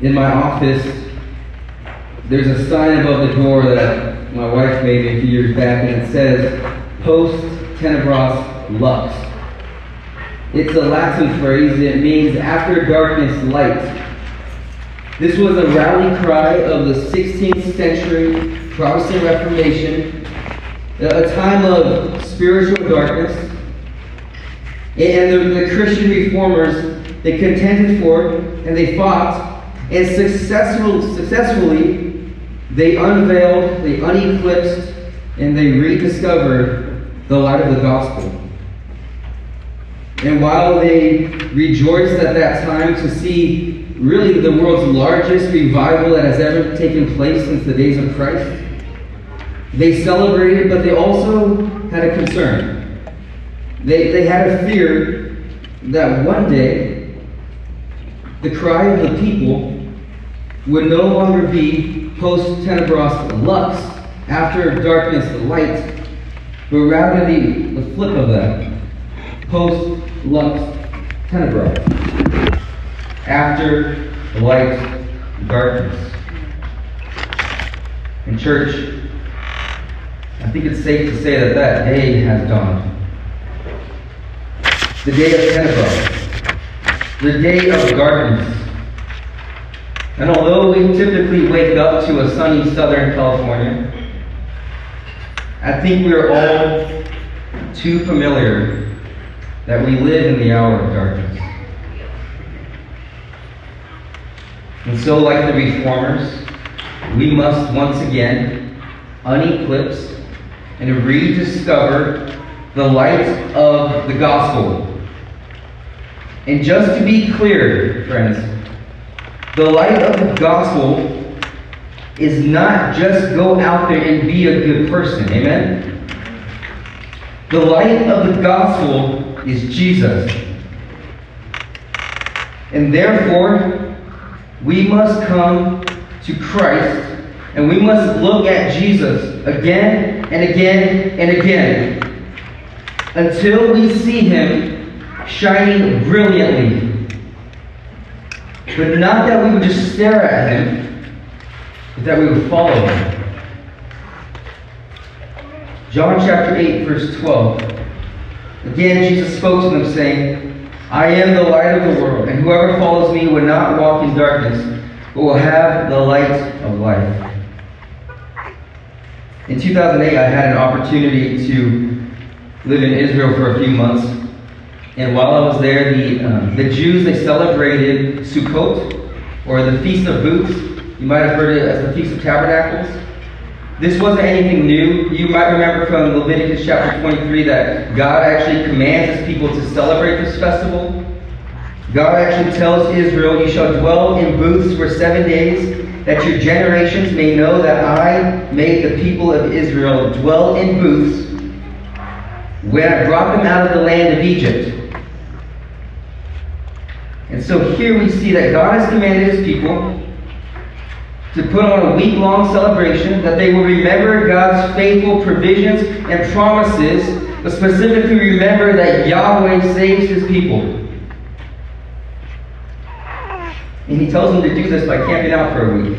in my office, there's a sign above the door that my wife made me a few years back, and it says, Post tenebras lux. It's a Latin phrase, it means after darkness, light. This was a rally cry of the 16th century Protestant Reformation, a time of spiritual darkness. And the, the Christian reformers, they contended for and they fought, and successful, successfully they unveiled, they uneclipsed, and they rediscovered the light of the gospel. And while they rejoiced at that time to see really the world's largest revival that has ever taken place since the days of Christ, they celebrated, but they also had a concern. They, they had a fear that one day the cry of the people would no longer be post tenebras lux, after darkness the light, but rather the, the flip of that, post lux tenebras, after the light darkness. In church, I think it's safe to say that that day has dawned. The day of Pentecost. The day of darkness. And although we typically wake up to a sunny Southern California, I think we are all too familiar that we live in the hour of darkness. And so, like the reformers, we must once again uneclipse and rediscover the light of the gospel. And just to be clear, friends, the light of the gospel is not just go out there and be a good person. Amen? The light of the gospel is Jesus. And therefore, we must come to Christ and we must look at Jesus again and again and again until we see him shining brilliantly. But not that we would just stare at him, but that we would follow him. John chapter 8, verse 12. Again, Jesus spoke to them, saying, I am the light of the world, and whoever follows me will not walk in darkness, but will have the light of life. In 2008, I had an opportunity to live in Israel for a few months. And while I was there, the, uh, the Jews, they celebrated Sukkot, or the Feast of Booths. You might have heard it as the Feast of Tabernacles. This wasn't anything new. You might remember from Leviticus chapter 23 that God actually commands his people to celebrate this festival. God actually tells Israel, You shall dwell in booths for seven days, that your generations may know that I made the people of Israel dwell in booths when I brought them out of the land of Egypt. And so here we see that God has commanded his people to put on a week long celebration, that they will remember God's faithful provisions and promises, but specifically remember that Yahweh saves his people. And he tells them to do this by camping out for a week.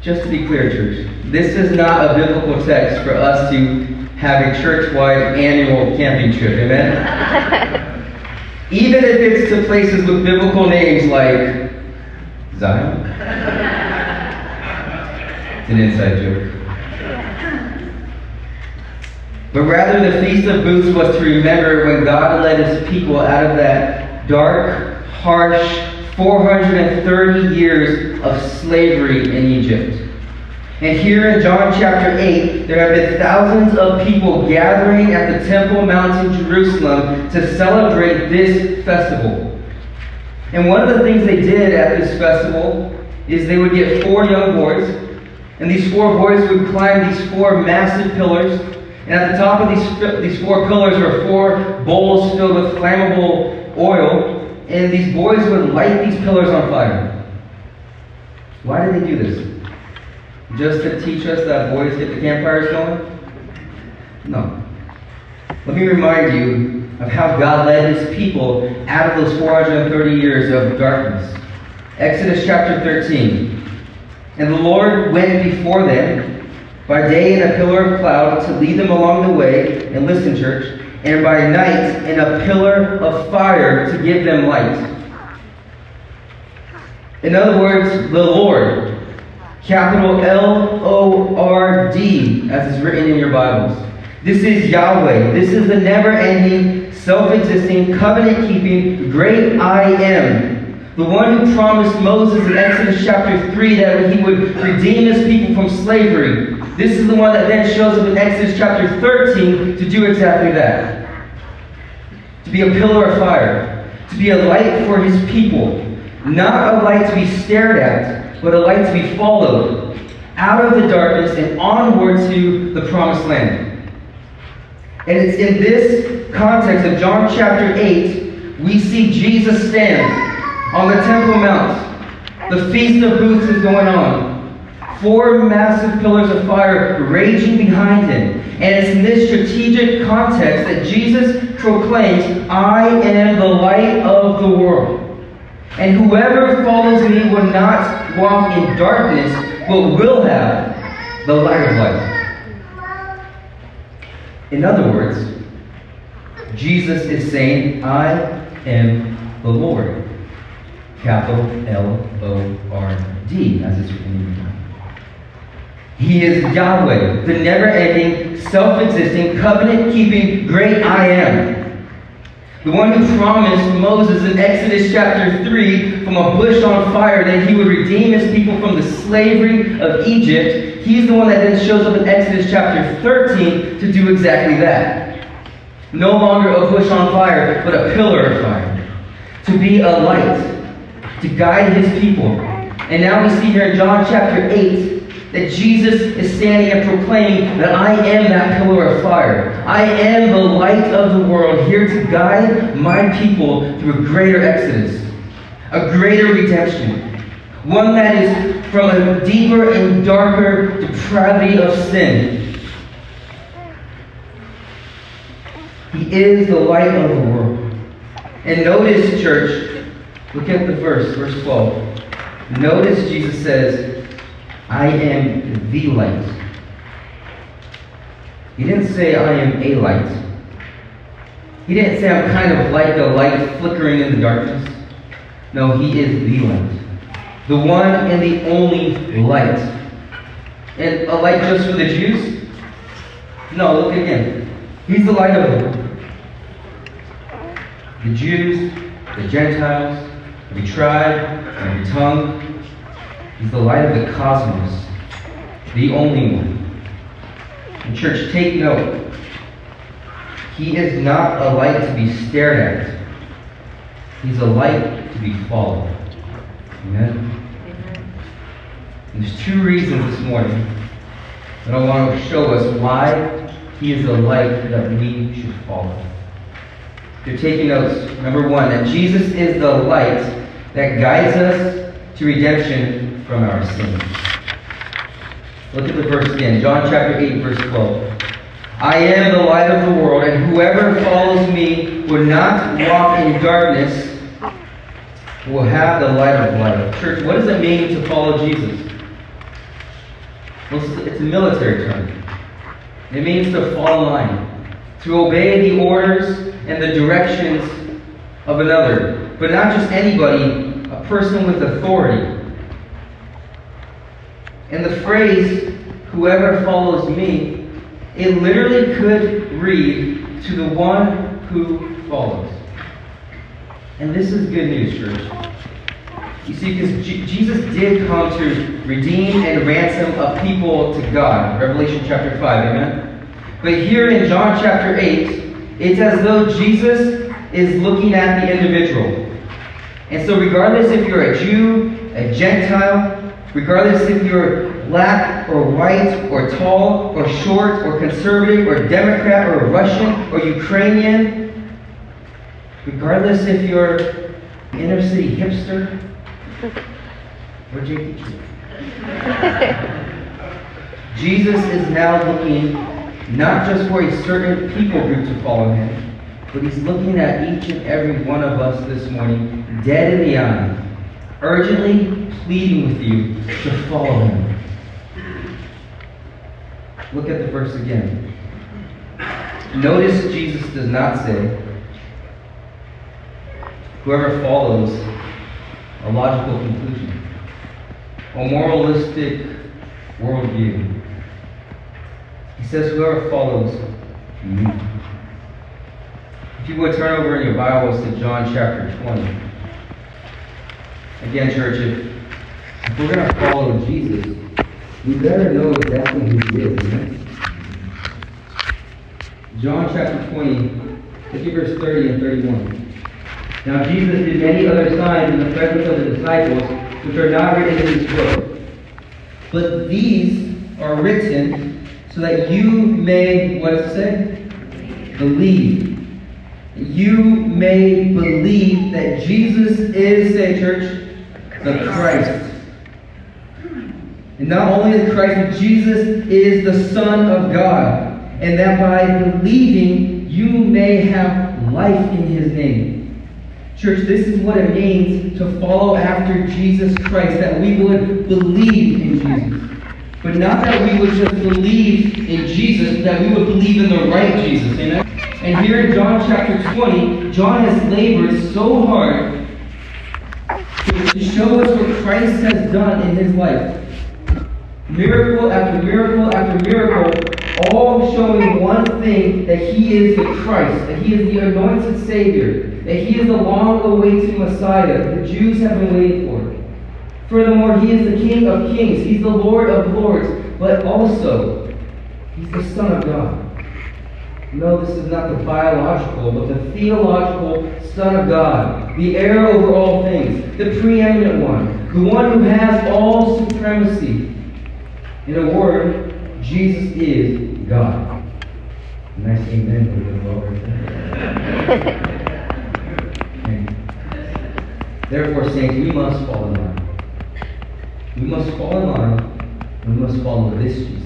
Just to be clear, church, this is not a biblical text for us to have a church wide annual camping trip. Amen? Even if it's to places with biblical names like Zion. It's an inside joke. But rather, the Feast of Booths was to remember when God led his people out of that dark, harsh, 430 years of slavery in Egypt. And here in John chapter 8, there have been thousands of people gathering at the Temple Mount in Jerusalem to celebrate this festival. And one of the things they did at this festival is they would get four young boys, and these four boys would climb these four massive pillars. And at the top of these, these four pillars were four bowls filled with flammable oil, and these boys would light these pillars on fire. Why did they do this? Just to teach us that boys get the campfires going? No. Let me remind you of how God led his people out of those 430 years of darkness. Exodus chapter 13. And the Lord went before them by day in a pillar of cloud to lead them along the way, and listen, church, and by night in a pillar of fire to give them light. In other words, the Lord, capital L O R D, as is written in your Bibles. This is Yahweh. This is the never ending, self existing, covenant keeping, great I am. The one who promised Moses in Exodus chapter 3 that he would redeem his people from slavery. This is the one that then shows up in Exodus chapter 13 to do exactly that. To be a pillar of fire, to be a light for his people. Not a light to be stared at, but a light to be followed out of the darkness and onward to the promised land. And it's in this context of John chapter 8, we see Jesus stand on the Temple Mount, the Feast of Booths is going on. Four massive pillars of fire raging behind him. And it's in this strategic context that Jesus proclaims, I am the light of the world. And whoever follows me will not walk in darkness, but will have the light of life. In other words, Jesus is saying, I am the Lord capital L O R D, as it's written in the He is Yahweh, the never ending, self existing, covenant keeping, great I am. The one who promised Moses in Exodus chapter 3 from a bush on fire that he would redeem his people from the slavery of Egypt, he's the one that then shows up in Exodus chapter 13 to do exactly that. No longer a bush on fire, but a pillar of fire. To be a light to guide his people. And now we see here in John chapter 8 that Jesus is standing and proclaiming that I am that pillar of fire. I am the light of the world, here to guide my people through a greater exodus, a greater redemption. One that is from a deeper and darker depravity of sin. He is the light of the world. And notice, church, Look at the verse, verse 12. Notice Jesus says, I am the light. He didn't say, I am a light. He didn't say, I'm kind of like a light flickering in the darkness. No, He is the light. The one and the only light. And a light just for the Jews? No, look again. He's the light of the Jews, the Gentiles, every tribe, every tongue. He's the light of the cosmos, the only one. And church, take note. He is not a light to be stared at. He's a light to be followed. Amen? And there's two reasons this morning that I want to show us why he is a light that we should follow. If you're taking notes, number one, that Jesus is the light that guides us to redemption from our sins. Look at the verse again, John chapter 8, verse 12. I am the light of the world, and whoever follows me will not walk in darkness, will have the light of life. Church, what does it mean to follow Jesus? Well, it's a military term. It means to fall in line, to obey the orders and the directions of another but not just anybody, person with authority. And the phrase, whoever follows me, it literally could read, to the one who follows. And this is good news, church. You see, because Jesus did come to redeem and ransom a people to God. Revelation chapter 5, amen? But here in John chapter 8, it's as though Jesus is looking at the individual. And so, regardless if you're a Jew, a Gentile, regardless if you're black or white or tall or short or conservative or Democrat or Russian or Ukrainian, regardless if you're an inner city hipster or JP Jesus is now looking not just for a certain people group to follow him, but he's looking at each and every one of us this morning dead in the eye urgently pleading with you to follow him. Look at the verse again. Notice Jesus does not say, whoever follows a logical conclusion, a moralistic worldview. He says, whoever follows me. If you would turn over in your Bibles to John chapter 20. Again, church, if, if we're going to follow Jesus, we better know exactly who he is. Amen? John chapter 20, look at verse 30 and 31. Now Jesus did many other signs in the presence of the disciples, which are not written in this book. But these are written so that you may, what it say? Believe. You may believe that Jesus is, say church, the Christ. And not only the Christ, but Jesus is the Son of God. And that by believing, you may have life in his name. Church, this is what it means to follow after Jesus Christ, that we would believe in Jesus. But not that we would just believe in Jesus, that we would believe in the right Jesus. Amen? And here in John chapter 20, John has labored so hard to show us what Christ has done in his life. Miracle after miracle after miracle, all showing one thing that he is the Christ, that he is the anointed Savior, that he is the long awaited Messiah that the Jews have been waiting for. Furthermore, he is the King of kings, he's the Lord of lords, but also, he's the Son of God. No, this is not the biological, but the theological Son of God, the heir over all things, the preeminent one, the one who has all supremacy. In a word, Jesus is God. Nice amen Therefore, saints, we must fall in line. We must fall in line. We must follow this Jesus.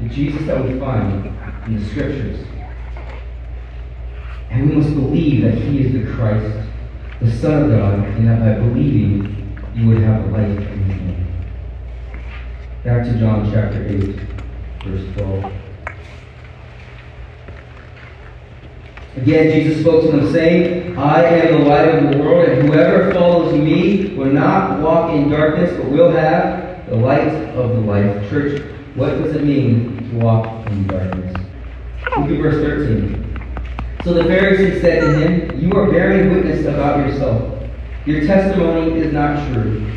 The Jesus that we find in the scriptures. And we must believe that He is the Christ, the Son of God, and that by believing, you would have life in His name. Back to John chapter 8, verse 12. Again, Jesus spoke to them, saying, I am the light of the world, and whoever follows me will not walk in darkness, but will have the light of the life. Church, what does it mean to walk in darkness? Look at verse 13. So the Pharisees said to him, You are bearing witness about yourself. Your testimony is not true.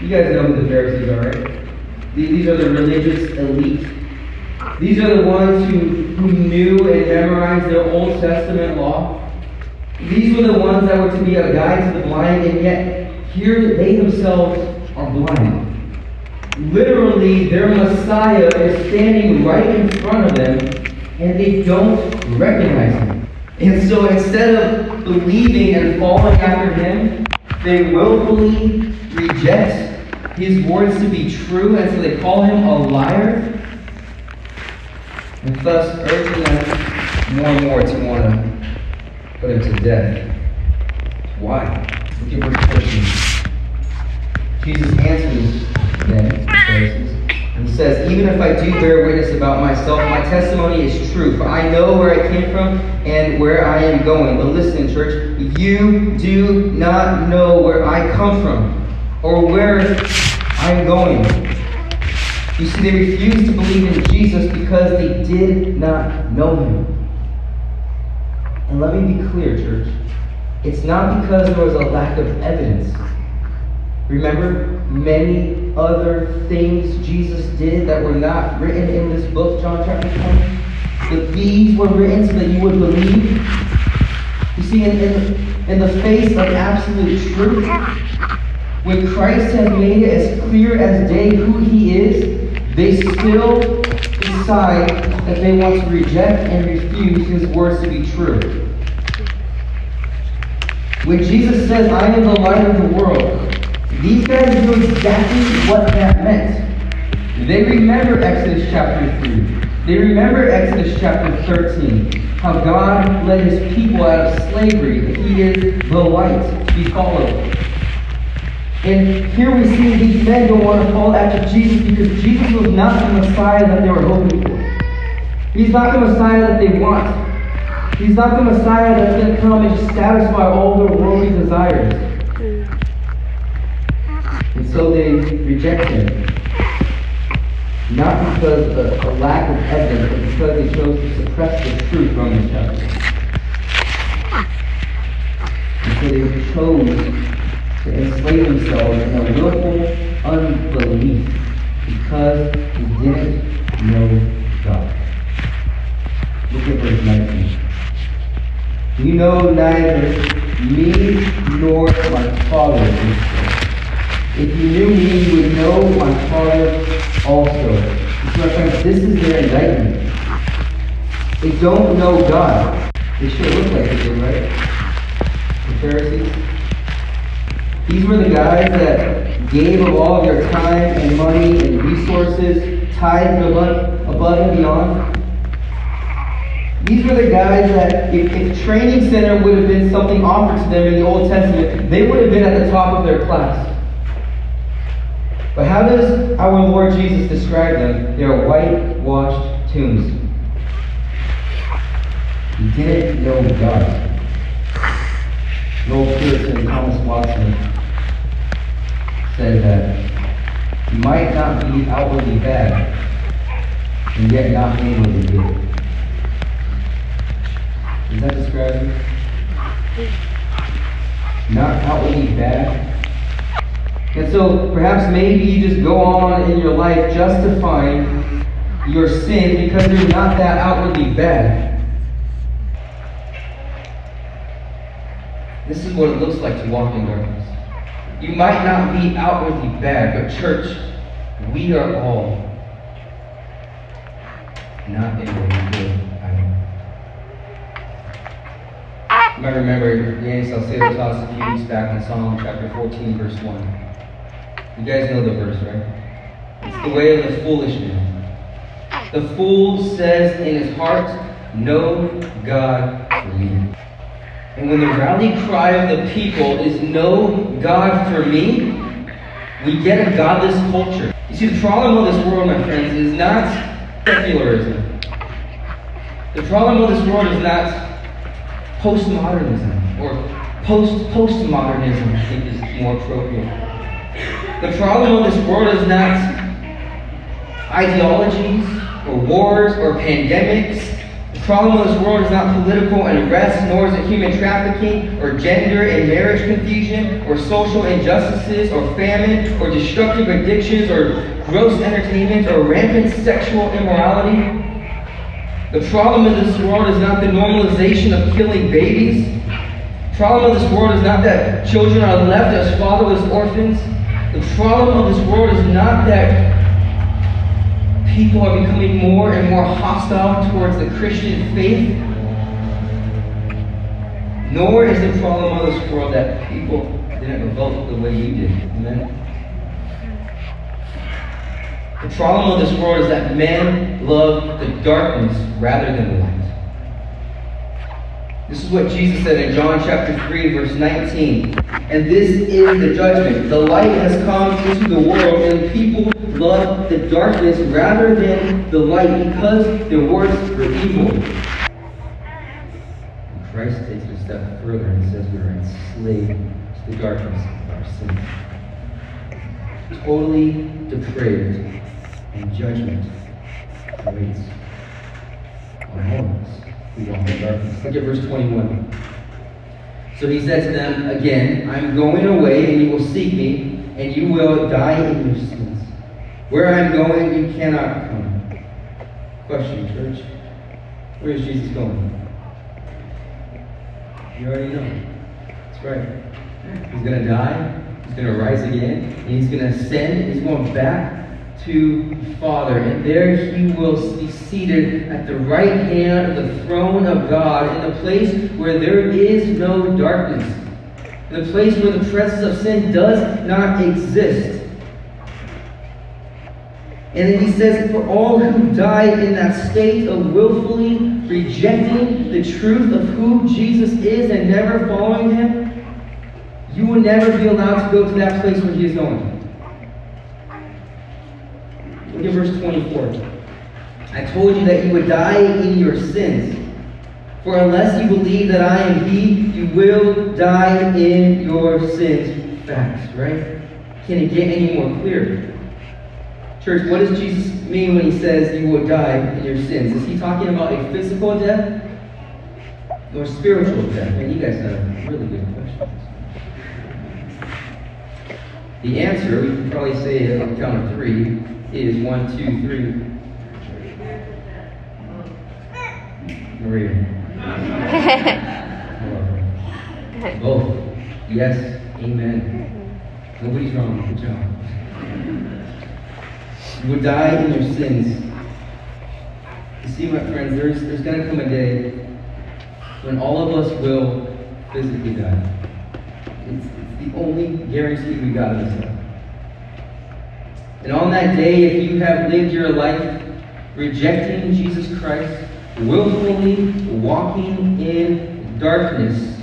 You guys know who the Pharisees are, right? These are the religious elite. These are the ones who, who knew and memorized their Old Testament law. These were the ones that were to be a guide to the blind, and yet here they themselves are blind. Literally, their Messiah is standing right in front of them, and they don't recognize him. And so instead of believing and following after him, they willfully reject his words to be true, and so they call him a liar, and thus urging them more and more to want to put him to death. Why? Look at verse 14. Jesus answers them, and says, Even if I do bear witness about myself, my testimony is true, for I know where I came from and where I am going. But listen, church, you do not know where I come from or where I'm going. You see, they refused to believe in Jesus because they did not know him. And let me be clear, church. It's not because there was a lack of evidence. Remember many other things Jesus did that were not written in this book, John chapter 20? But these were written so that you would believe. You see, in, in, in the face of absolute truth, when Christ has made it as clear as day who he is, they still decide that they want to reject and refuse his words to be true. When Jesus says, I am the light of the world, these guys knew exactly what that meant. They remember Exodus chapter 3. They remember Exodus chapter 13, how God led his people out of slavery. He is the light be followed. And here we see these men don't want to follow after Jesus because Jesus was not the Messiah that they were hoping for. He's not the Messiah that they want. He's not the Messiah that's going to come and satisfy all their worldly desires. And so they reject him. Not because of a, lack of evidence, but because they chose to suppress the truth, Romans chapter. And so they chose to enslave themselves in a willful unbelief because they didn't know God. Look at verse 19. You know neither me nor my Father If you knew me, you would know my Father also. So my friends, this is their indictment. They don't know God. They sure look like they do, right? The Pharisees. These were the guys that gave of all of their time and money and resources, tithed above, above and beyond. These were the guys that, if, if training center would have been something offered to them in the Old Testament, they would have been at the top of their class. But how does our Lord Jesus describe them? They are whitewashed tombs. He didn't know God. Old Puritan, Thomas Watson, said that he might not be outwardly bad, and yet not inwardly good. Does that describe you? Not outwardly bad. And so perhaps maybe you just go on in your life justifying your sin because you're not that outwardly bad. This is what it looks like to walk in darkness. You might not be outwardly bad, but church, we are all not inwardly good. You might remember Danny Salcedo taught us a few weeks back in Psalm chapter 14, verse 1. You guys know the verse, right? It's the way of the foolish man. The fool says in his heart, No God for me. And when the rally cry of the people is no God for me, we get a godless culture. You see, the problem of this world, my friends, is not secularism. The problem of this world is not postmodernism or post postmodernism, I think is more appropriate. The problem of this world is not ideologies or wars or pandemics. The problem of this world is not political unrest, nor is it human trafficking or gender and marriage confusion or social injustices or famine or destructive addictions or gross entertainment or rampant sexual immorality. The problem in this world is not the normalization of killing babies. The problem of this world is not that children are left as fatherless orphans. The problem of this world is not that people are becoming more and more hostile towards the Christian faith. Nor is the problem of this world that people didn't vote the way you did. Amen? The problem of this world is that men love the darkness rather than the light. This is what Jesus said in John chapter 3, verse 19. And this is the judgment. The light has come into the world, and people love the darkness rather than the light because their works were evil. Christ takes it a step further and says we are enslaved to the darkness of our sin. Totally depraved and judgment awaits on all Look at verse 21. So he said to them again, I'm going away, and you will seek me, and you will die in your sins. Where I'm going, you cannot come. Question, church. Where is Jesus going? You already know. That's right. He's going to die. He's going to rise again. And he's going to ascend. He's going back to the Father, and there he will be seated at the right hand of the throne of God in the place where there is no darkness, in the place where the presence of sin does not exist. And then he says, For all who die in that state of willfully rejecting the truth of who Jesus is and never following him, you will never be allowed to go to that place where he is going. Look at verse 24. I told you that you would die in your sins. For unless you believe that I am He, you will die in your sins. Facts, right? Can it get any more clear? Church, what does Jesus mean when he says you will die in your sins? Is he talking about a physical death or spiritual death? And you guys have really good questions. The answer, we can probably say it on count of three, is one, two, three. Maria. Both. Yes. Amen. Nobody's wrong. Good job. You would die in your sins. You see, my friends, there's, there's going to come a day when all of us will physically die. It's, it's the only guarantee we got in this life. And on that day, if you have lived your life rejecting Jesus Christ, willfully walking in darkness,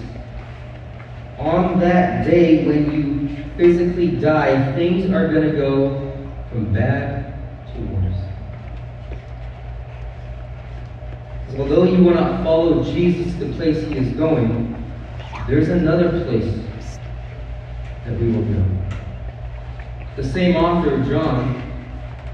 on that day when you physically die, things are going to go from bad to worse. Although you will not follow Jesus the place he is going, there's another place that we will go. The same author, John,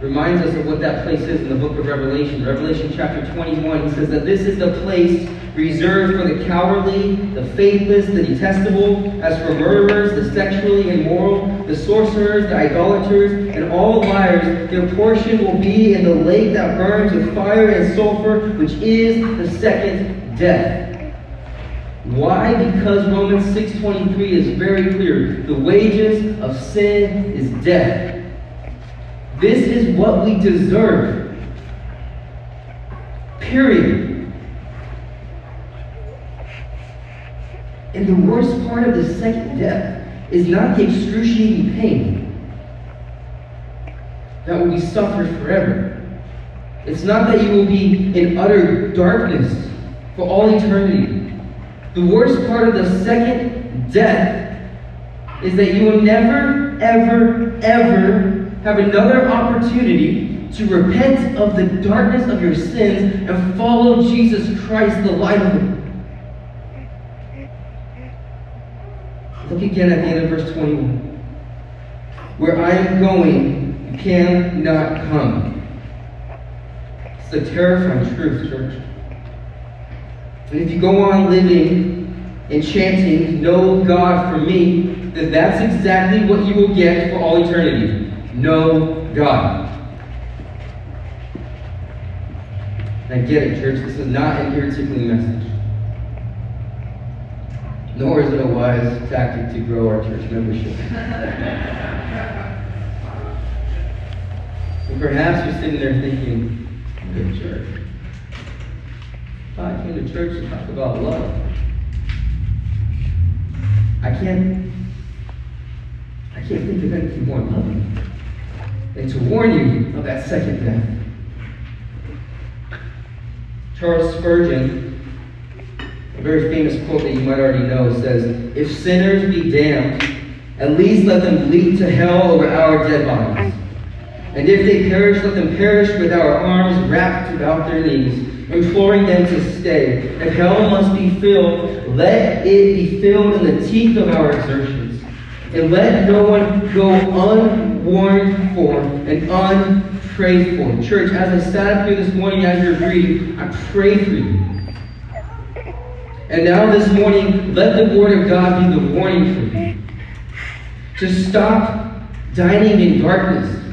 reminds us of what that place is in the book of Revelation. Revelation chapter 21, he says that this is the place reserved for the cowardly, the faithless, the detestable, as for murderers, the sexually immoral, the sorcerers, the idolaters, and all liars. Their portion will be in the lake that burns with fire and sulfur, which is the second death. Why? Because Romans 6.23 is very clear. The wages of sin is death. This is what we deserve. Period. And the worst part of the second death is not the excruciating pain that will be suffered forever. It's not that you will be in utter darkness for all eternity. The worst part of the second death is that you will never, ever, ever have another opportunity to repent of the darkness of your sins and follow Jesus Christ, the light of it. Look again at the end of verse 21. Where I am going, you cannot come. It's a terrifying truth, church. And if you go on living and chanting, No God for me, then that's exactly what you will get for all eternity no God. Now get it, church. This is not an tickling message. Nor is it a wise tactic to grow our church membership. and perhaps you're sitting there thinking, good church. I came to church to talk about love. I can't I can't think of anything more loving than to warn you of that second death. Charles Spurgeon, a very famous quote that you might already know, says, If sinners be damned, at least let them bleed to hell over our dead bodies. And if they perish, let them perish with our arms wrapped about their knees, imploring them to stay. If hell must be filled, let it be filled in the teeth of our exertions. And let no one go unwarned for and unprayed for. Church, as I sat up here this morning as you're reading, I pray for you. And now this morning, let the Word of God be the warning for you. To stop dining in darkness.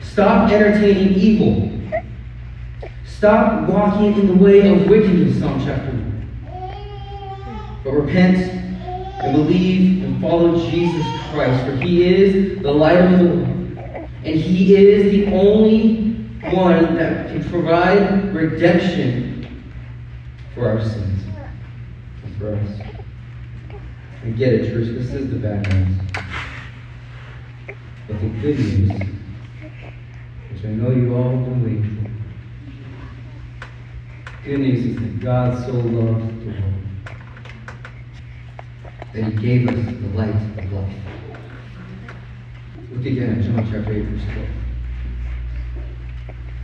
Stop entertaining evil. Stop walking in the way of wickedness, Psalm chapter 1. But repent and believe and follow Jesus Christ, for he is the light of the world. And he is the only one that can provide redemption for our sins and for us. And get it, church, this is the bad news. But the good news which I know you all for. Good news is that God so loved the world that he gave us the light of life. Look again at John chapter 8, verse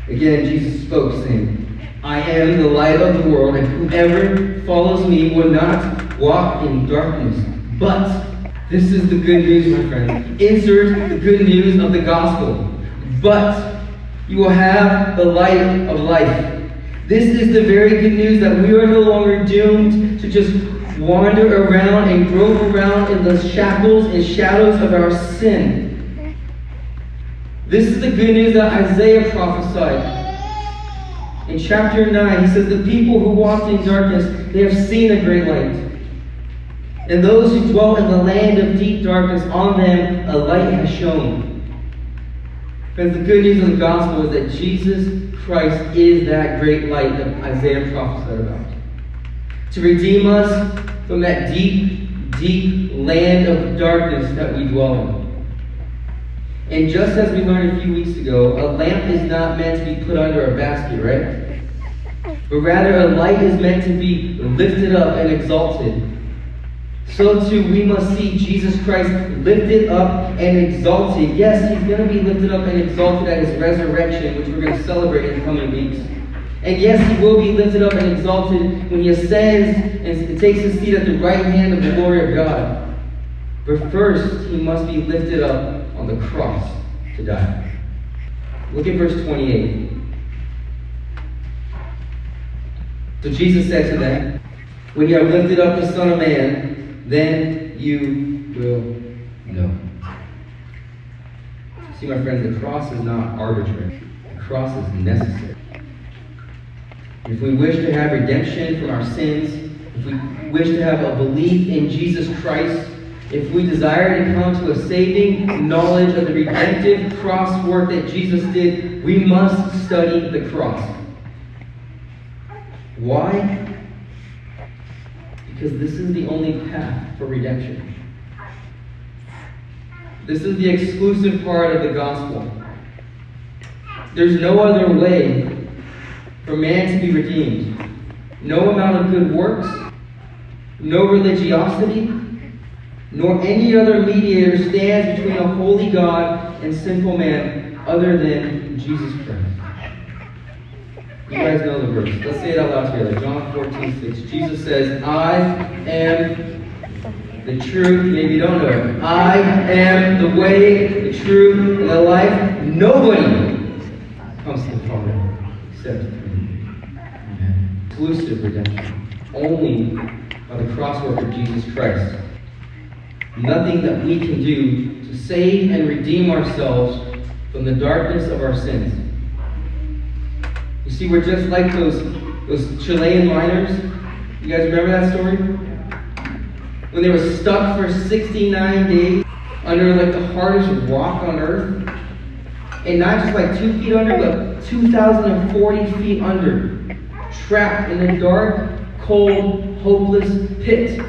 12. Again, Jesus spoke, saying, I am the light of the world, and whoever follows me will not walk in darkness, but this is the good news, my friends. Insert the good news of the gospel. But you will have the light of life. This is the very good news that we are no longer doomed to just wander around and grope around in the shackles and shadows of our sin. This is the good news that Isaiah prophesied. In chapter 9, he says, The people who walked in darkness, they have seen a great light. And those who dwell in the land of deep darkness, on them a light has shone. Because the good news of the gospel is that Jesus Christ is that great light that Isaiah prophesied about. To redeem us from that deep, deep land of darkness that we dwell in. And just as we learned a few weeks ago, a lamp is not meant to be put under a basket, right? But rather, a light is meant to be lifted up and exalted so too we must see Jesus Christ lifted up and exalted. Yes, he's going to be lifted up and exalted at his resurrection, which we're going to celebrate in the coming weeks. And yes, he will be lifted up and exalted when he ascends and takes his seat at the right hand of the glory of God. But first, he must be lifted up on the cross to die. Look at verse 28. So Jesus said to them, When you have lifted up the Son of Man, then you will know. See, my friends, the cross is not arbitrary. The cross is necessary. If we wish to have redemption from our sins, if we wish to have a belief in Jesus Christ, if we desire to come to a saving knowledge of the redemptive cross work that Jesus did, we must study the cross. Why? Because this is the only path for redemption. This is the exclusive part of the gospel. There's no other way for man to be redeemed. No amount of good works, no religiosity, nor any other mediator stands between a holy God and sinful man other than Jesus Christ. You guys know the verse. Let's say it out loud together. John 14, 6. Jesus says, I am the truth. Maybe you don't know. I am the way, the truth, and the life. Nobody comes to the Father except through me. Exclusive redemption. Only by the cross work of Jesus Christ. Nothing that we can do to save and redeem ourselves from the darkness of our sins. See, we're just like those, those Chilean miners. You guys remember that story? When they were stuck for 69 days under like the hardest rock on earth. And not just like two feet under, but 2,040 feet under. Trapped in a dark, cold, hopeless pit.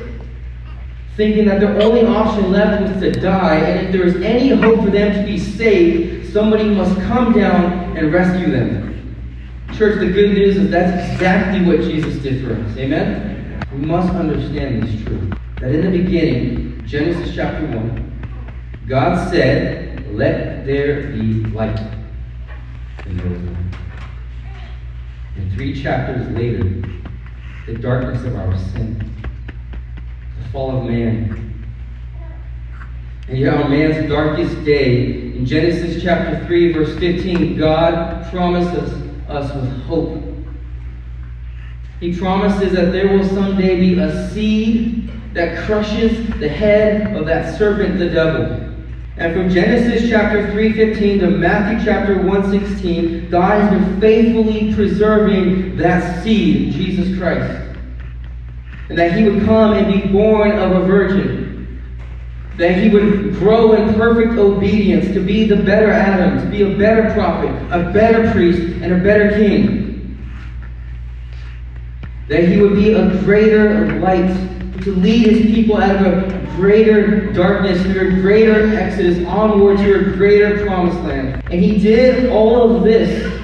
Thinking that their only option left was to die, and if there was any hope for them to be saved, somebody must come down and rescue them. Church, the good news is that's exactly what Jesus did for us. Amen? We must understand this truth. That in the beginning, Genesis chapter 1, God said, Let there be light. And there was light. And three chapters later, the darkness of our sin, the fall of man. And yet, on man's darkest day, in Genesis chapter 3, verse 15, God promised us us with hope. He promises that there will someday be a seed that crushes the head of that serpent, the devil. And from Genesis chapter 3:15 to Matthew chapter 1:16, God has been faithfully preserving that seed, Jesus Christ. And that he would come and be born of a virgin that he would grow in perfect obedience to be the better Adam, to be a better prophet, a better priest, and a better king. That he would be a greater light to lead his people out of a greater darkness, through a greater exodus, onward to a greater promised land. And he did all of this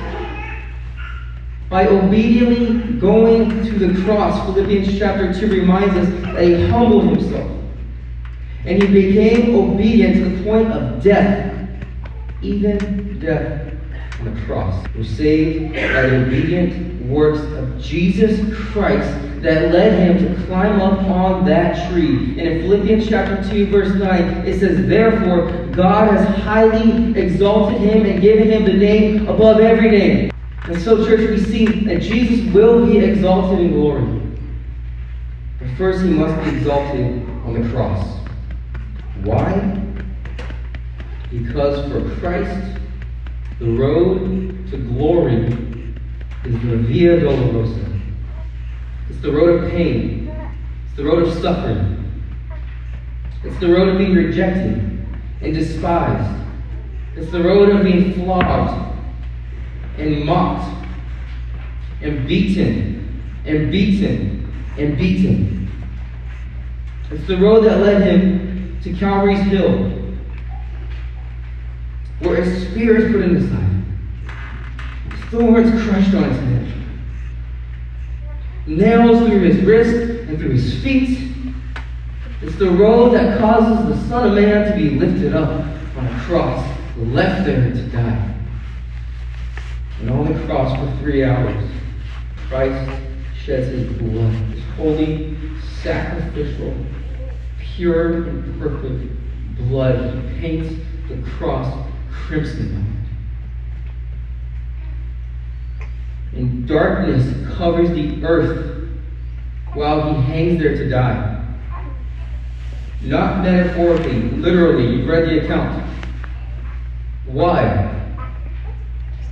by obediently going to the cross. Philippians chapter 2 reminds us that he humbled himself. And he became obedient to the point of death, even death on the cross. We're saved by the obedient works of Jesus Christ that led him to climb up on that tree. And in Philippians chapter 2, verse 9, it says, Therefore, God has highly exalted him and given him the name above every name. And so, church, we see that Jesus will be exalted in glory. But first, he must be exalted on the cross. Why? Because for Christ, the road to glory is the Via Dolorosa. It's the road of pain. It's the road of suffering. It's the road of being rejected and despised. It's the road of being flogged and mocked and beaten and beaten and beaten. It's the road that led him to Calvary's Hill, where his spear is put in his side, thorns crushed on his head nails through his wrist and through his feet. It's the road that causes the Son of Man to be lifted up on a cross, left there to die. And on the cross for three hours, Christ sheds his blood, his holy, sacrificial, pure, and perfect blood. He paints the cross crimson and darkness covers the earth while he hangs there to die. Not metaphorically, literally. You've read the account. Why?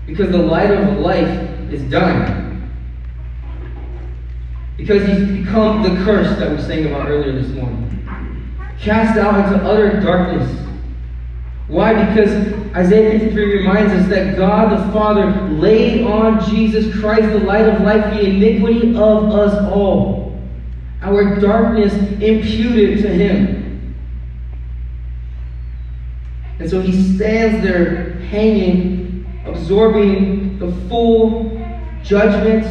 Because the light of life is dying. Because he's become the curse that we sang about earlier this morning. Cast out into utter darkness. Why? Because Isaiah 53 reminds us that God the Father laid on Jesus Christ, the light of life, the iniquity of us all. Our darkness imputed to him. And so he stands there hanging, absorbing the full judgment,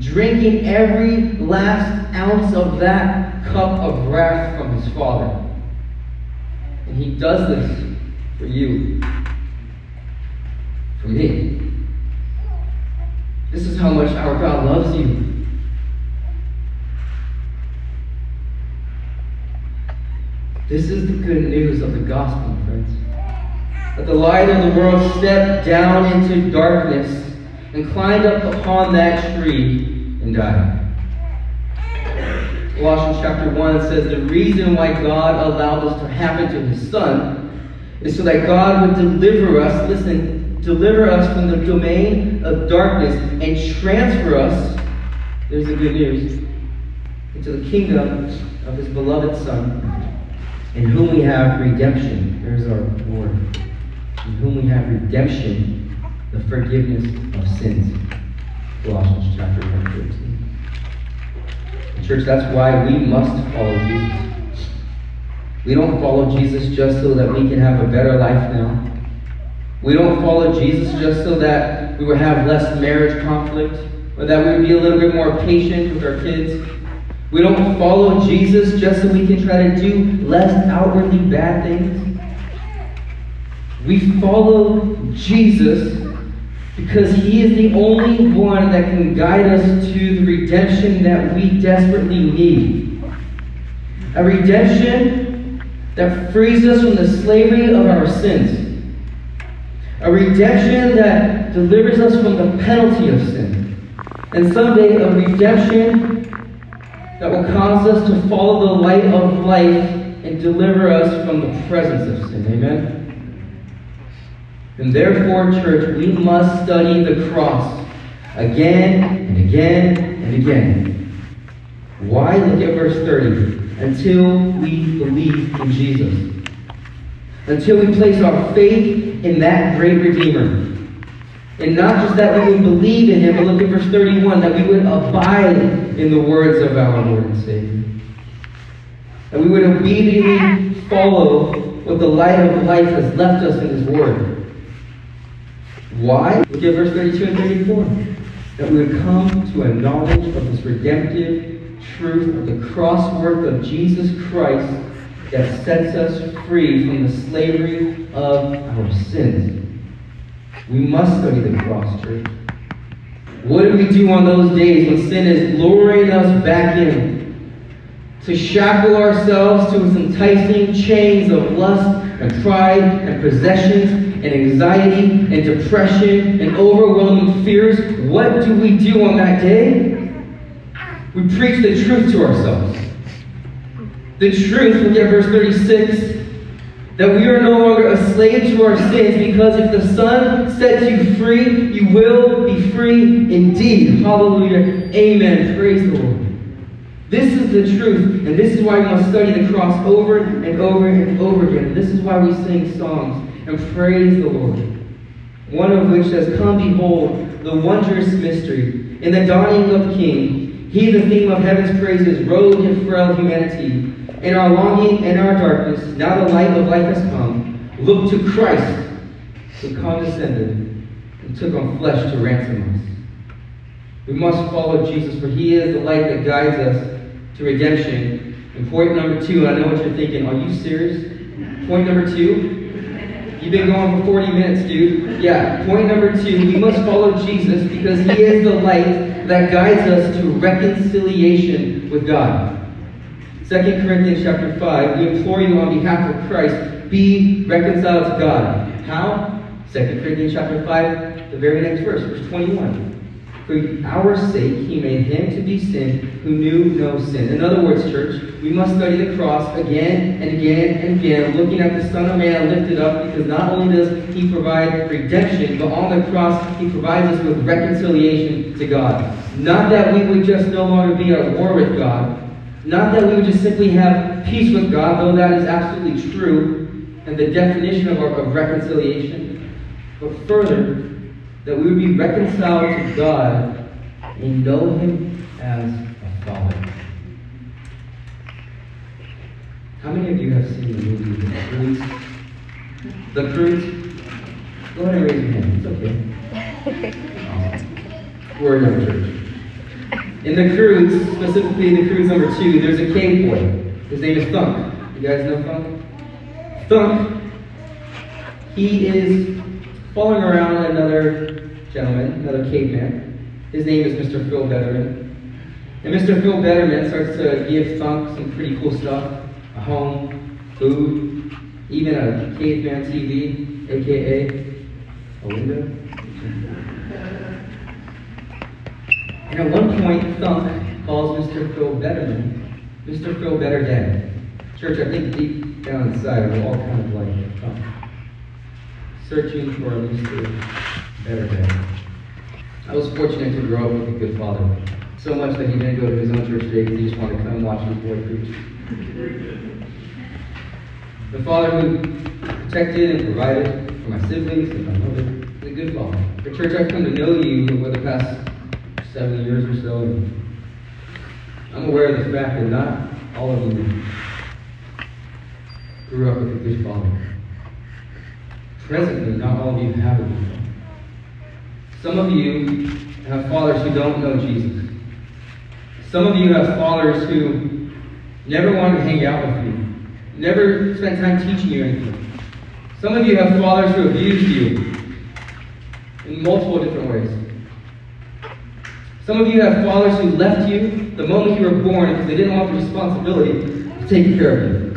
drinking every last ounce of that cup of wrath his Father. And he does this for you, for me. This is how much our God loves you. This is the good news of the gospel, friends. That the light of the world stepped down into darkness and climbed up upon that tree and died. Colossians chapter 1 says the reason why God allowed this to happen to his son is so that God would deliver us, listen, deliver us from the domain of darkness and transfer us, there's the good news, into the kingdom of his beloved Son, in whom we have redemption. There's our word. In whom we have redemption, the forgiveness of sins. Colossians chapter 1, 13. Church, that's why we must follow Jesus. We don't follow Jesus just so that we can have a better life now. We don't follow Jesus just so that we will have less marriage conflict or that we would be a little bit more patient with our kids. We don't follow Jesus just so we can try to do less outwardly bad things. We follow Jesus because he is the only one that can guide us to the redemption that we desperately need. A redemption that frees us from the slavery of our sins. A redemption that delivers us from the penalty of sin. And someday a redemption that will cause us to follow the light of life and deliver us from the presence of sin. Amen? And therefore, church, we must study the cross again and again and again. Why? Look at verse 30 until we believe in Jesus. Until we place our faith in that great Redeemer. And not just that we would believe in him, but look at verse 31, that we would abide in the words of our Lord and Savior. That we would obediently follow what the light of life has left us in His Word. Why? Look at verse 32 and 34. That we would come to a knowledge of this redemptive truth of the cross work of Jesus Christ that sets us free from the slavery of our sins. We must study the cross, church. What do we do on those days when sin is luring us back in? To shackle ourselves to its enticing chains of lust and pride and possessions and anxiety and depression and overwhelming fears. What do we do on that day? We preach the truth to ourselves. The truth, look at verse 36, that we are no longer a slave to our sins because if the Son sets you free, you will be free indeed. Hallelujah. Amen. Praise the Lord. This is the truth, and this is why we must study the cross over and over and over again. This is why we sing songs and praise the Lord. One of which says, Come behold the wondrous mystery. In the dawning of King, he, the theme of heaven's praises, rode in frail humanity in our longing and our darkness, now the light of life has come. Look to Christ, who condescended and took on flesh to ransom us. We must follow Jesus, for he is the light that guides us to redemption. And point number two, I know what you're thinking. Are you serious? Point number two, You've been going for 40 minutes, dude. Yeah, point number two, we must follow Jesus because he is the light that guides us to reconciliation with God. 2 Corinthians chapter 5, we implore you on behalf of Christ, be reconciled to God. How? 2 Corinthians chapter 5, the very next verse, verse 21. For our sake he made him to be sin who knew no sin. In other words, church, we must study the cross again and again and again, looking at the Son of Man lifted up, because not only does he provide redemption, but on the cross he provides us with reconciliation to God. Not that we would just no longer be at war with God, not that we would just simply have peace with God, though that is absolutely true, and the definition of, our, of reconciliation, but further, that we would be reconciled to God and know Him as a Father. How many of you have seen the movie The Croods? The Croods? Go ahead and raise your hand. It's okay. We're in our church. In the Croods, specifically in the Croods number two, there's a cave boy. His name is Thunk. You guys know Thunk? Thunk, he is following around another gentleman, another caveman. His name is Mr. Phil Betterman. And Mr. Phil Betterman starts to give Thunk some pretty cool stuff a home, food, even a caveman TV, aka a window. And at one point, Thunk calls Mr. Phil Betterman Mr. Phil Better Dad. Church, I think deep down inside, we're all kind of like Thunk, searching for a. Better Dad. I was fortunate to grow up with a good father. So much that he didn't go to his own church today because he just wanted to come watch his boy preach. The father who protected and provided for my siblings and my mother. The good father. The church I've come to know you over the past seven years or so. I'm aware of the fact that not all of you grew up with a good father. Presently, not all of you have good. Some of you have fathers who don't know Jesus. Some of you have fathers who never wanted to hang out with you, never spent time teaching you anything. Some of you have fathers who abused you in multiple different ways. Some of you have fathers who left you the moment you were born because they didn't want the responsibility to take care of you.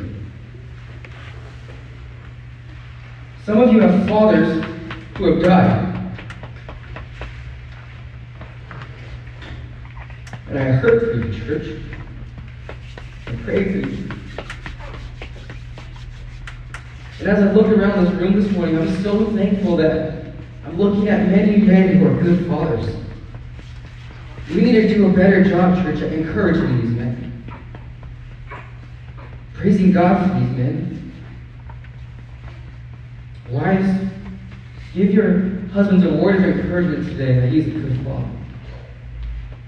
Some of you have fathers who have died. And I hurt for you, church. I pray for you. And as I look around this room this morning, I'm so thankful that I'm looking at many men who are good fathers. We need to do a better job, church, at encouraging these men. Praising God for these men. Wives, give your husbands a word of encouragement today that he's a good father.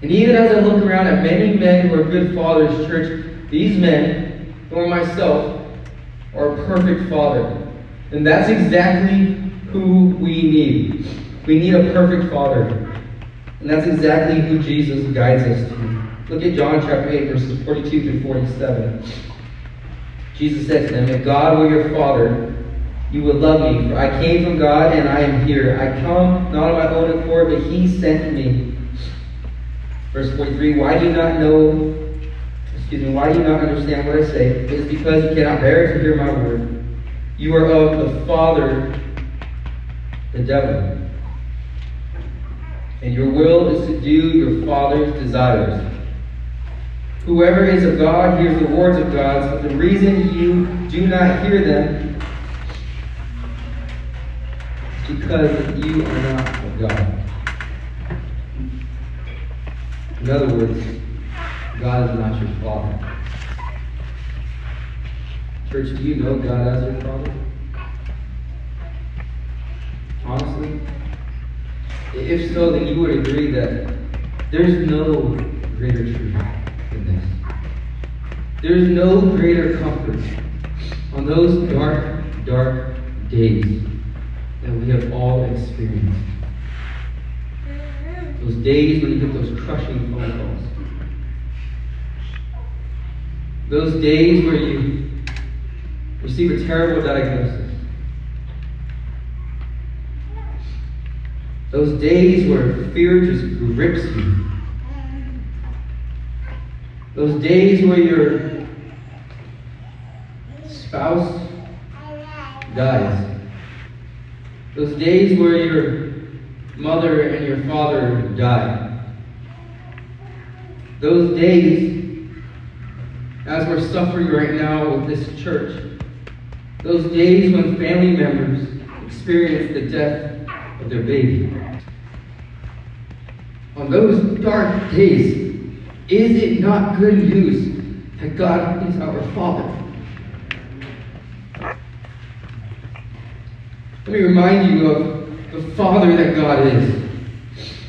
And even as I look around at many men who are good fathers, church, these men nor myself are a perfect father. And that's exactly who we need. We need a perfect father. And that's exactly who Jesus guides us to. Look at John chapter 8, verses 42 through 47. Jesus said to them, If God were your father, you would love me, for I came from God and I am here. I come not on my own accord, but He sent me. Verse 43 Why do you not know, excuse me, why do you not understand what I say? It is because you cannot bear to hear my word. You are of the father, the devil. And your will is to do your father's desires. Whoever is of God hears the words of God, but the reason you do not hear them because you are not God. In other words, God is not your father. Church, do you know God as your father? Honestly? If so, then you would agree that there's no greater truth than this. There's no greater comfort on those dark, dark days that we have all experienced. Those days when you get those crushing phone calls. Those days where you receive a terrible diagnosis. Those days where fear just grips you. Those days where your spouse dies. Those days where your mother and your father died. Those days, as we're suffering right now with this church, those days when family members experience the death of their baby. On those dark days, is it not good news that God is our Father? Let me remind you of the Father that God is.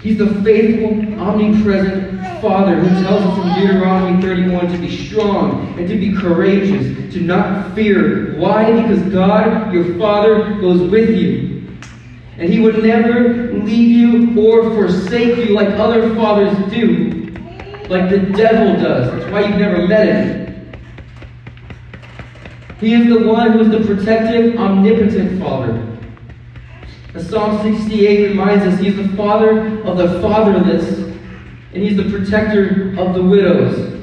He's the faithful, omnipresent Father who tells us in Deuteronomy 31 to be strong and to be courageous, to not fear. Why? Because God, your Father, goes with you. And He would never leave you or forsake you like other fathers do, like the devil does. That's why you've never met Him. He is the one who is the protective, omnipotent Father. Psalm 68 reminds us, He is the Father of the fatherless, and He's the protector of the widows.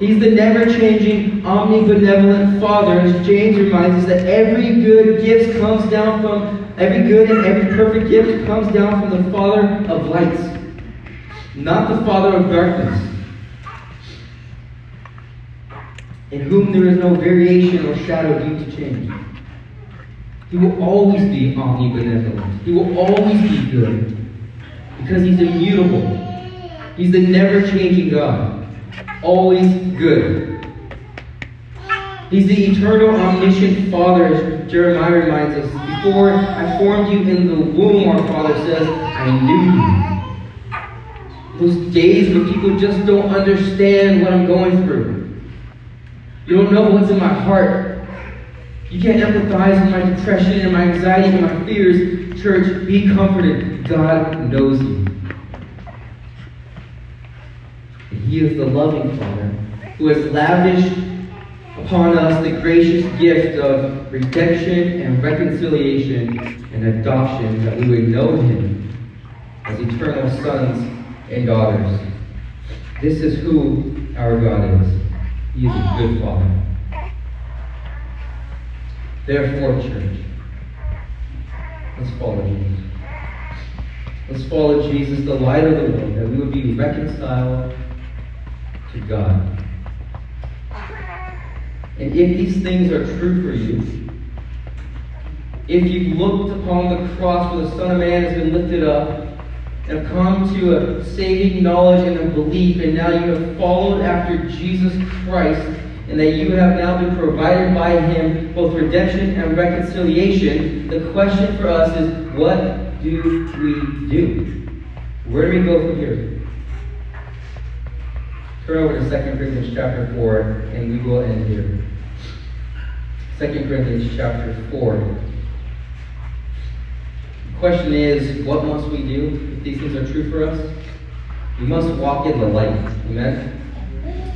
He's the never changing, omnibenevolent Father. As James reminds us that every good gift comes down from, every good and every perfect gift comes down from the Father of lights, not the Father of darkness, in whom there is no variation or shadow due to change. He will always be omnibenevolent. He will always be good because He's immutable. He's the never changing God, always good. He's the eternal, omniscient Father, as Jeremiah reminds us. Before I formed you in the womb, our Father says, I knew you. Those days when people just don't understand what I'm going through. You don't know what's in my heart. You can't empathize with my depression and my anxiety and my fears. Church, be comforted. God knows you. And He is the loving Father who has lavished upon us the gracious gift of redemption and reconciliation and adoption that we would know Him as eternal sons and daughters. This is who our God is. He is a good Father. Therefore, church, let's follow Jesus. Let's follow Jesus, the light of the world, that we would be reconciled to God. And if these things are true for you, if you've looked upon the cross where the Son of Man has been lifted up, and have come to a saving knowledge and a belief, and now you have followed after Jesus Christ, and that you have now been provided by Him both redemption and reconciliation, the question for us is what do we do? Where do we go from here? Turn over to 2 Corinthians chapter 4, and we will end here. 2 Corinthians chapter 4. The question is, what must we do if these things are true for us? We must walk in the light. Amen?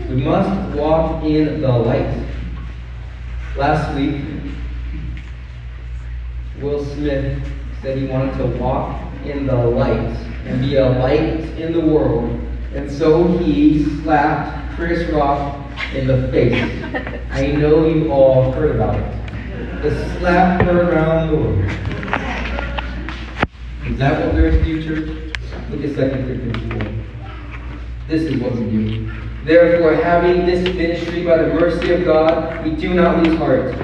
We must walk in the light. Last week, Will Smith said he wanted to walk in the light and be a light in the world. And so he slapped Chris Rock in the face. I know you all heard about it. The slap around the world. Is that what we're to do, church? Look at 2 Corinthians 4. This is what we do. Therefore, having this ministry by the mercy of God, we do not lose heart.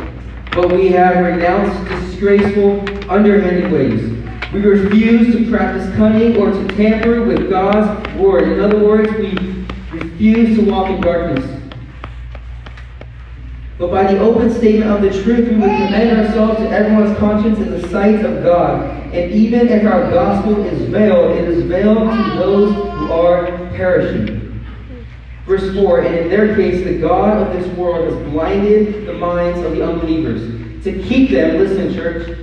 But we have renounced disgraceful, underhanded ways. We refuse to practice cunning or to tamper with God's word. In other words, we refuse to walk in darkness. But by the open statement of the truth, we would commend ourselves to everyone's conscience in the sight of God. And even if our gospel is veiled, it is veiled to those who are perishing. Verse 4 And in their case, the God of this world has blinded the minds of the unbelievers to keep them, listen, church,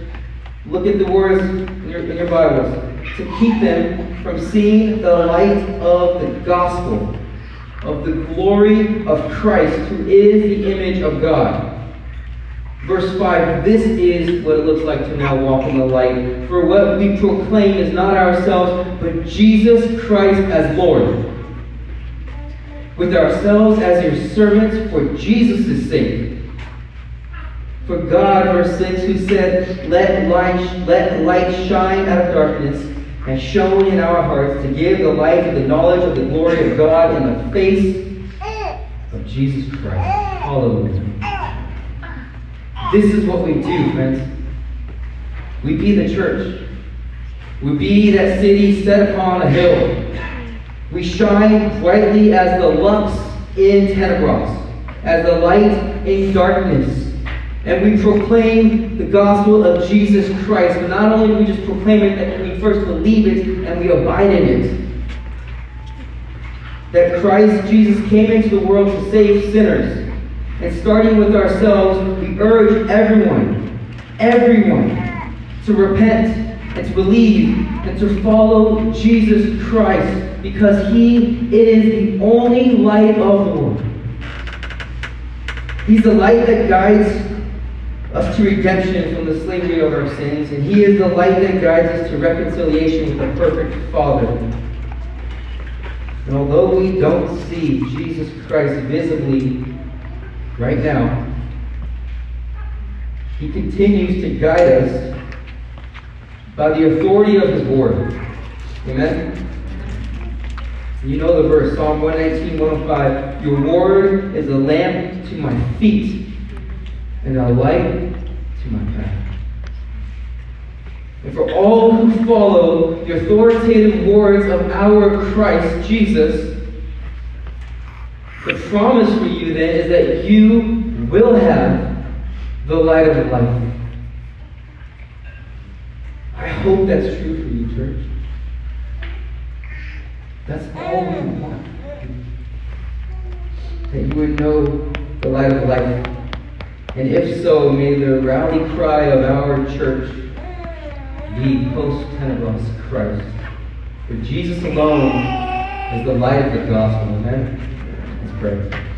look at the words in your, in your Bibles, to keep them from seeing the light of the gospel, of the glory of Christ, who is the image of God. Verse 5 This is what it looks like to now walk in the light. For what we proclaim is not ourselves, but Jesus Christ as Lord with ourselves as your servants for Jesus' sake. For God, verse 6, who said, Let light, let light shine out of darkness, and shone in our hearts to give the light of the knowledge of the glory of God in the face of Jesus Christ. Hallelujah. This is what we do, friends. We be the church. We be that city set upon a hill we shine brightly as the lux in tenebras, as the light in darkness. And we proclaim the gospel of Jesus Christ. But not only do we just proclaim it, but we first believe it and we abide in it. That Christ Jesus came into the world to save sinners. And starting with ourselves, we urge everyone, everyone, to repent and to believe and to follow Jesus Christ because He is the only light of the world. He's the light that guides us to redemption from the slavery of our sins, and He is the light that guides us to reconciliation with the perfect Father. And although we don't see Jesus Christ visibly right now, He continues to guide us by the authority of His Word. Amen? You know the verse, Psalm 119, 105. Your word is a lamp to my feet and a light to my path. And for all who follow the authoritative words of our Christ Jesus, the promise for you then is that you will have the light of life. I hope that's true for you, church. That's all we want. That you would know the light of life. And if so, may the rally cry of our church be post tenebras Christ. For Jesus alone is the light of the gospel. Amen. Let's pray.